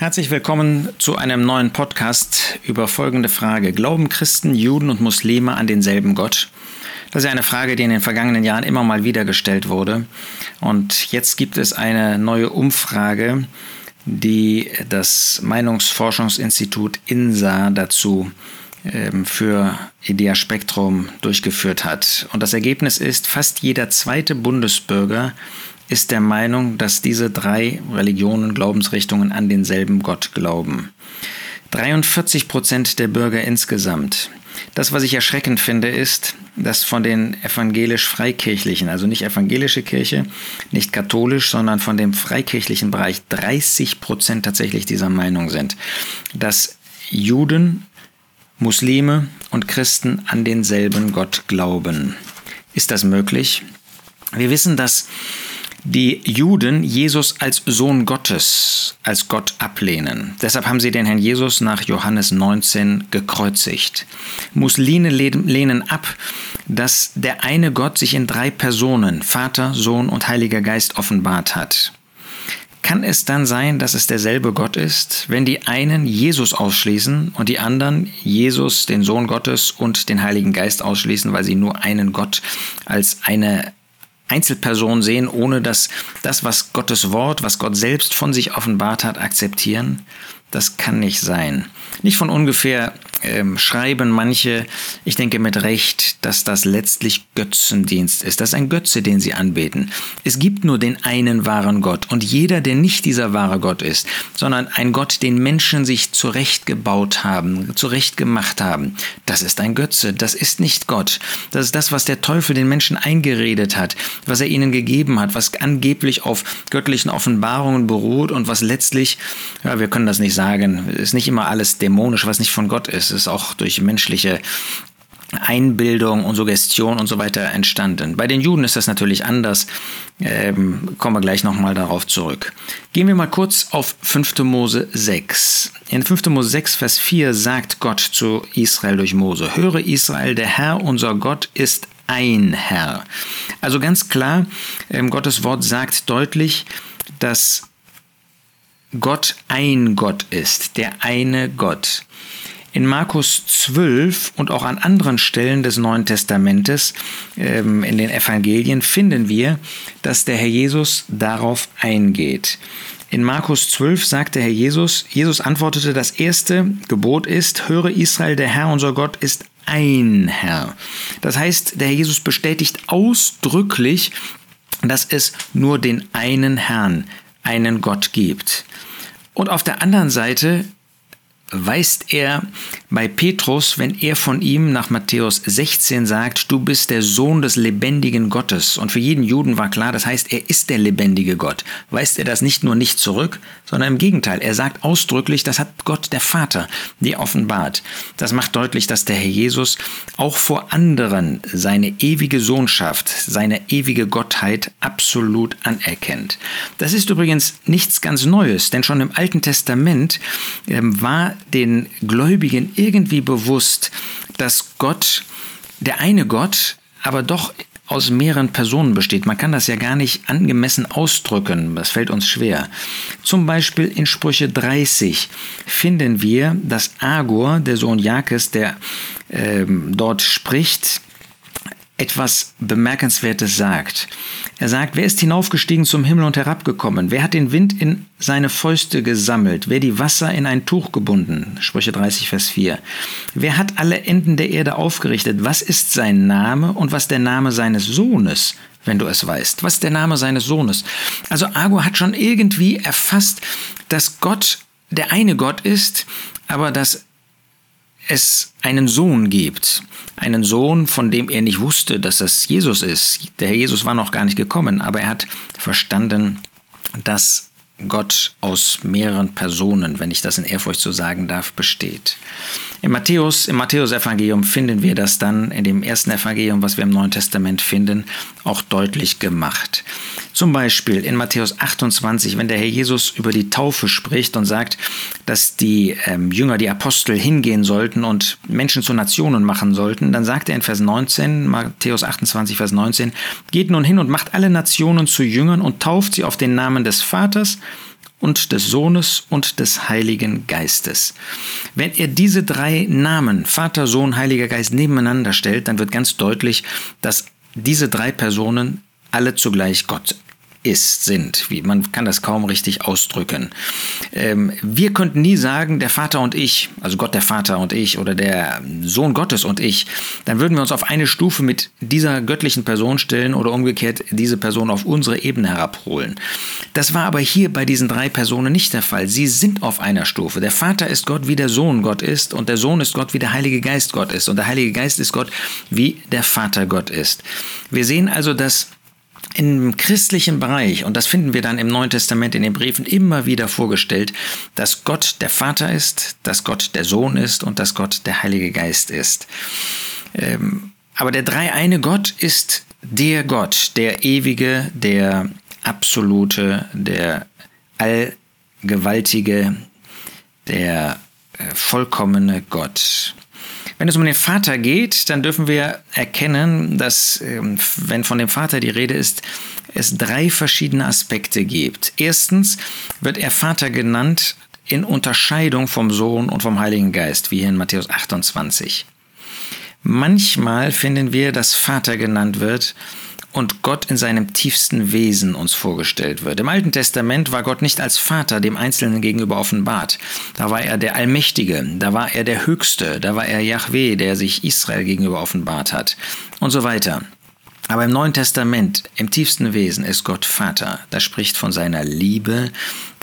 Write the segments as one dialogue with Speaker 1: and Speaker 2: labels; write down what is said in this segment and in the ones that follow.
Speaker 1: Herzlich willkommen zu einem neuen Podcast über folgende Frage. Glauben Christen, Juden und Muslime an denselben Gott? Das ist eine Frage, die in den vergangenen Jahren immer mal wieder gestellt wurde. Und jetzt gibt es eine neue Umfrage, die das Meinungsforschungsinstitut INSA dazu ähm, für Idea Spektrum durchgeführt hat. Und das Ergebnis ist, fast jeder zweite Bundesbürger ist der Meinung, dass diese drei Religionen, Glaubensrichtungen an denselben Gott glauben. 43 Prozent der Bürger insgesamt. Das, was ich erschreckend finde, ist, dass von den evangelisch-freikirchlichen, also nicht evangelische Kirche, nicht katholisch, sondern von dem freikirchlichen Bereich 30 Prozent tatsächlich dieser Meinung sind, dass Juden, Muslime und Christen an denselben Gott glauben. Ist das möglich? Wir wissen, dass die Juden Jesus als Sohn Gottes, als Gott ablehnen. Deshalb haben sie den Herrn Jesus nach Johannes 19 gekreuzigt. Muslime lehnen ab, dass der eine Gott sich in drei Personen, Vater, Sohn und Heiliger Geist offenbart hat. Kann es dann sein, dass es derselbe Gott ist, wenn die einen Jesus ausschließen und die anderen Jesus, den Sohn Gottes und den Heiligen Geist ausschließen, weil sie nur einen Gott als eine Einzelperson sehen, ohne dass das, was Gottes Wort, was Gott selbst von sich offenbart hat, akzeptieren? Das kann nicht sein. Nicht von ungefähr ähm, schreiben manche, ich denke mit Recht, dass das letztlich Götzendienst ist. Das ist ein Götze, den sie anbeten. Es gibt nur den einen wahren Gott und jeder, der nicht dieser wahre Gott ist, sondern ein Gott, den Menschen sich zurechtgebaut haben, zurechtgemacht haben, das ist ein Götze, das ist nicht Gott. Das ist das, was der Teufel den Menschen eingeredet hat, was er ihnen gegeben hat, was angeblich auf göttlichen Offenbarungen beruht und was letztlich, ja, wir können das nicht sagen, ist nicht immer alles dämonisch, was nicht von Gott ist ist auch durch menschliche Einbildung und Suggestion und so weiter entstanden. Bei den Juden ist das natürlich anders. Ähm, kommen wir gleich nochmal darauf zurück. Gehen wir mal kurz auf 5. Mose 6. In 5. Mose 6, Vers 4 sagt Gott zu Israel durch Mose, Höre Israel, der Herr, unser Gott, ist ein Herr. Also ganz klar, ähm, Gottes Wort sagt deutlich, dass Gott ein Gott ist, der eine Gott. In Markus 12 und auch an anderen Stellen des Neuen Testamentes, ähm, in den Evangelien, finden wir, dass der Herr Jesus darauf eingeht. In Markus 12 sagt der Herr Jesus, Jesus antwortete, das erste Gebot ist, höre Israel, der Herr unser Gott ist ein Herr. Das heißt, der Herr Jesus bestätigt ausdrücklich, dass es nur den einen Herrn, einen Gott gibt. Und auf der anderen Seite weist er bei Petrus, wenn er von ihm nach Matthäus 16 sagt, du bist der Sohn des lebendigen Gottes. Und für jeden Juden war klar, das heißt, er ist der lebendige Gott. Weist er das nicht nur nicht zurück, sondern im Gegenteil. Er sagt ausdrücklich, das hat Gott der Vater dir offenbart. Das macht deutlich, dass der Herr Jesus auch vor anderen seine ewige Sohnschaft, seine ewige Gottheit absolut anerkennt. Das ist übrigens nichts ganz Neues, denn schon im Alten Testament ähm, war den Gläubigen irgendwie bewusst, dass Gott, der eine Gott, aber doch aus mehreren Personen besteht. Man kann das ja gar nicht angemessen ausdrücken. Das fällt uns schwer. Zum Beispiel in Sprüche 30 finden wir, dass Agor, der Sohn Jakes, der ähm, dort spricht, etwas Bemerkenswertes sagt. Er sagt, wer ist hinaufgestiegen zum Himmel und herabgekommen? Wer hat den Wind in seine Fäuste gesammelt? Wer die Wasser in ein Tuch gebunden? Sprüche 30, Vers 4. Wer hat alle Enden der Erde aufgerichtet? Was ist sein Name und was der Name seines Sohnes? wenn du es weißt. Was ist der Name seines Sohnes? Also Agor hat schon irgendwie erfasst, dass Gott der eine Gott ist, aber dass es einen Sohn gibt, einen Sohn, von dem er nicht wusste, dass es Jesus ist. Der Herr Jesus war noch gar nicht gekommen, aber er hat verstanden, dass Gott aus mehreren Personen, wenn ich das in Ehrfurcht so sagen darf, besteht. Im Matthäus, im Matthäus-Evangelium finden wir das dann in dem ersten Evangelium, was wir im Neuen Testament finden, auch deutlich gemacht. Zum Beispiel in Matthäus 28, wenn der Herr Jesus über die Taufe spricht und sagt, dass die ähm, Jünger, die Apostel hingehen sollten und Menschen zu Nationen machen sollten, dann sagt er in Vers 19, Matthäus 28, Vers 19, geht nun hin und macht alle Nationen zu Jüngern und tauft sie auf den Namen des Vaters und des Sohnes und des Heiligen Geistes. Wenn er diese drei Namen, Vater, Sohn, Heiliger Geist, nebeneinander stellt, dann wird ganz deutlich, dass diese drei Personen alle zugleich Gott ist, sind. Wie, man kann das kaum richtig ausdrücken. Ähm, wir könnten nie sagen, der Vater und ich, also Gott der Vater und ich oder der Sohn Gottes und ich, dann würden wir uns auf eine Stufe mit dieser göttlichen Person stellen oder umgekehrt diese Person auf unsere Ebene herabholen. Das war aber hier bei diesen drei Personen nicht der Fall. Sie sind auf einer Stufe. Der Vater ist Gott, wie der Sohn Gott ist und der Sohn ist Gott, wie der Heilige Geist Gott ist und der Heilige Geist ist Gott, wie der Vater Gott ist. Wir sehen also, dass im christlichen Bereich, und das finden wir dann im Neuen Testament in den Briefen immer wieder vorgestellt, dass Gott der Vater ist, dass Gott der Sohn ist und dass Gott der Heilige Geist ist. Ähm, aber der dreieine Gott ist der Gott, der ewige, der absolute, der allgewaltige, der äh, vollkommene Gott. Wenn es um den Vater geht, dann dürfen wir erkennen, dass, ähm, wenn von dem Vater die Rede ist, es drei verschiedene Aspekte gibt. Erstens wird er Vater genannt in Unterscheidung vom Sohn und vom Heiligen Geist, wie hier in Matthäus 28. Manchmal finden wir, dass Vater genannt wird und Gott in seinem tiefsten Wesen uns vorgestellt wird. Im Alten Testament war Gott nicht als Vater dem Einzelnen gegenüber offenbart. Da war er der Allmächtige, da war er der Höchste, da war er Yahweh, der sich Israel gegenüber offenbart hat und so weiter. Aber im Neuen Testament, im tiefsten Wesen, ist Gott Vater. Das spricht von seiner Liebe,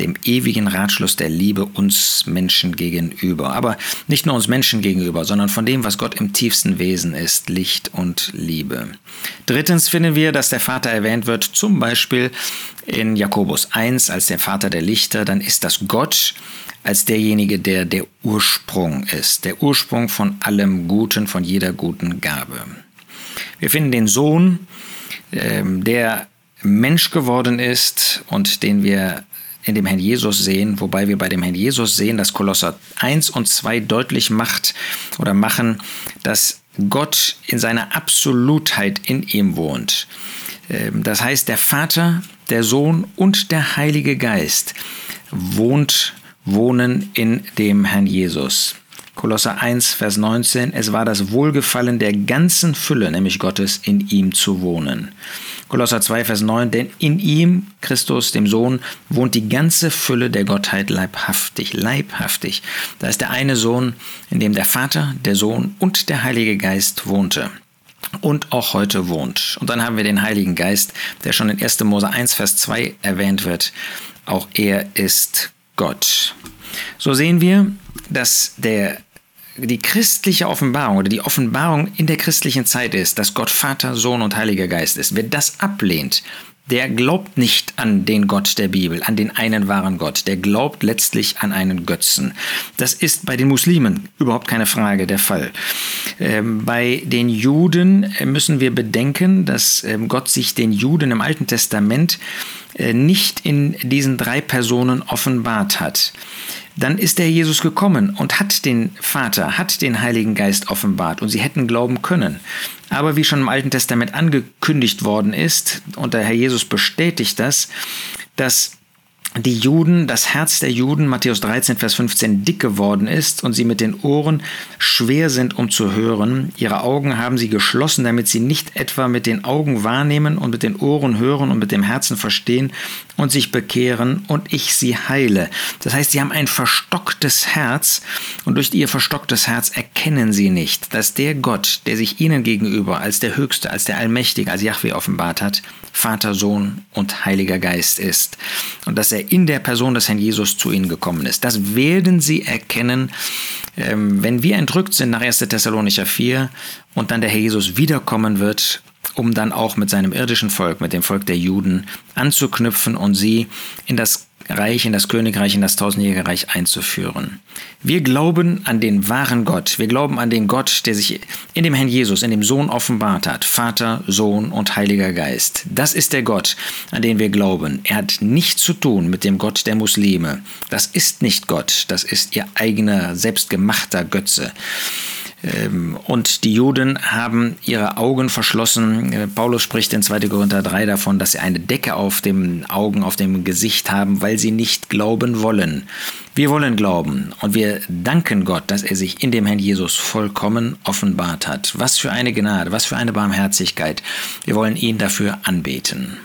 Speaker 1: dem ewigen Ratschluss der Liebe uns Menschen gegenüber. Aber nicht nur uns Menschen gegenüber, sondern von dem, was Gott im tiefsten Wesen ist, Licht und Liebe. Drittens finden wir, dass der Vater erwähnt wird, zum Beispiel in Jakobus 1 als der Vater der Lichter, dann ist das Gott als derjenige, der der Ursprung ist, der Ursprung von allem Guten, von jeder guten Gabe. Wir finden den Sohn, ähm, der Mensch geworden ist und den wir in dem Herrn Jesus sehen, wobei wir bei dem Herrn Jesus sehen, dass Kolosser 1 und 2 deutlich macht oder machen, dass Gott in seiner Absolutheit in ihm wohnt. Ähm, das heißt, der Vater, der Sohn und der Heilige Geist wohnt, wohnen in dem Herrn Jesus. Kolosser 1, Vers 19, es war das Wohlgefallen der ganzen Fülle, nämlich Gottes, in ihm zu wohnen. Kolosser 2, Vers 9, denn in ihm, Christus, dem Sohn, wohnt die ganze Fülle der Gottheit leibhaftig, leibhaftig. Da ist der eine Sohn, in dem der Vater, der Sohn und der Heilige Geist wohnte und auch heute wohnt. Und dann haben wir den Heiligen Geist, der schon in 1. Mose 1, Vers 2 erwähnt wird. Auch er ist Gott. So sehen wir, dass der die christliche Offenbarung oder die Offenbarung in der christlichen Zeit ist, dass Gott Vater, Sohn und Heiliger Geist ist. Wer das ablehnt, der glaubt nicht an den Gott der Bibel, an den einen wahren Gott. Der glaubt letztlich an einen Götzen. Das ist bei den Muslimen überhaupt keine Frage der Fall. Ähm, bei den Juden müssen wir bedenken, dass ähm, Gott sich den Juden im Alten Testament äh, nicht in diesen drei Personen offenbart hat dann ist der Jesus gekommen und hat den Vater, hat den Heiligen Geist offenbart und sie hätten glauben können. Aber wie schon im Alten Testament angekündigt worden ist, und der Herr Jesus bestätigt das, dass die Juden, das Herz der Juden, Matthäus 13, Vers 15, dick geworden ist und sie mit den Ohren schwer sind, um zu hören. Ihre Augen haben sie geschlossen, damit sie nicht etwa mit den Augen wahrnehmen und mit den Ohren hören und mit dem Herzen verstehen und sich bekehren und ich sie heile. Das heißt, sie haben ein verstocktes Herz und durch ihr verstocktes Herz erkennen sie nicht, dass der Gott, der sich ihnen gegenüber als der Höchste, als der Allmächtige, als Yahweh offenbart hat, Vater, Sohn und Heiliger Geist ist. Und dass er in der Person des Herrn Jesus zu ihnen gekommen ist. Das werden sie erkennen, ähm, wenn wir entrückt sind nach 1. Thessalonicher 4 und dann der Herr Jesus wiederkommen wird um dann auch mit seinem irdischen Volk, mit dem Volk der Juden anzuknüpfen und sie in das Reich, in das Königreich, in das tausendjährige Reich einzuführen. Wir glauben an den wahren Gott. Wir glauben an den Gott, der sich in dem Herrn Jesus, in dem Sohn offenbart hat. Vater, Sohn und Heiliger Geist. Das ist der Gott, an den wir glauben. Er hat nichts zu tun mit dem Gott der Muslime. Das ist nicht Gott. Das ist ihr eigener, selbstgemachter Götze. Ähm, und die Juden haben ihre Augen verschlossen. Äh, Paulus spricht in 2. Korinther 3 davon, dass sie eine Decke auf den Augen, auf dem Gesicht haben, weil sie nicht glauben wollen. Wir wollen glauben und wir danken Gott, dass er sich in dem Herrn Jesus vollkommen offenbart hat. Was für eine Gnade, was für eine Barmherzigkeit. Wir wollen ihn dafür anbeten.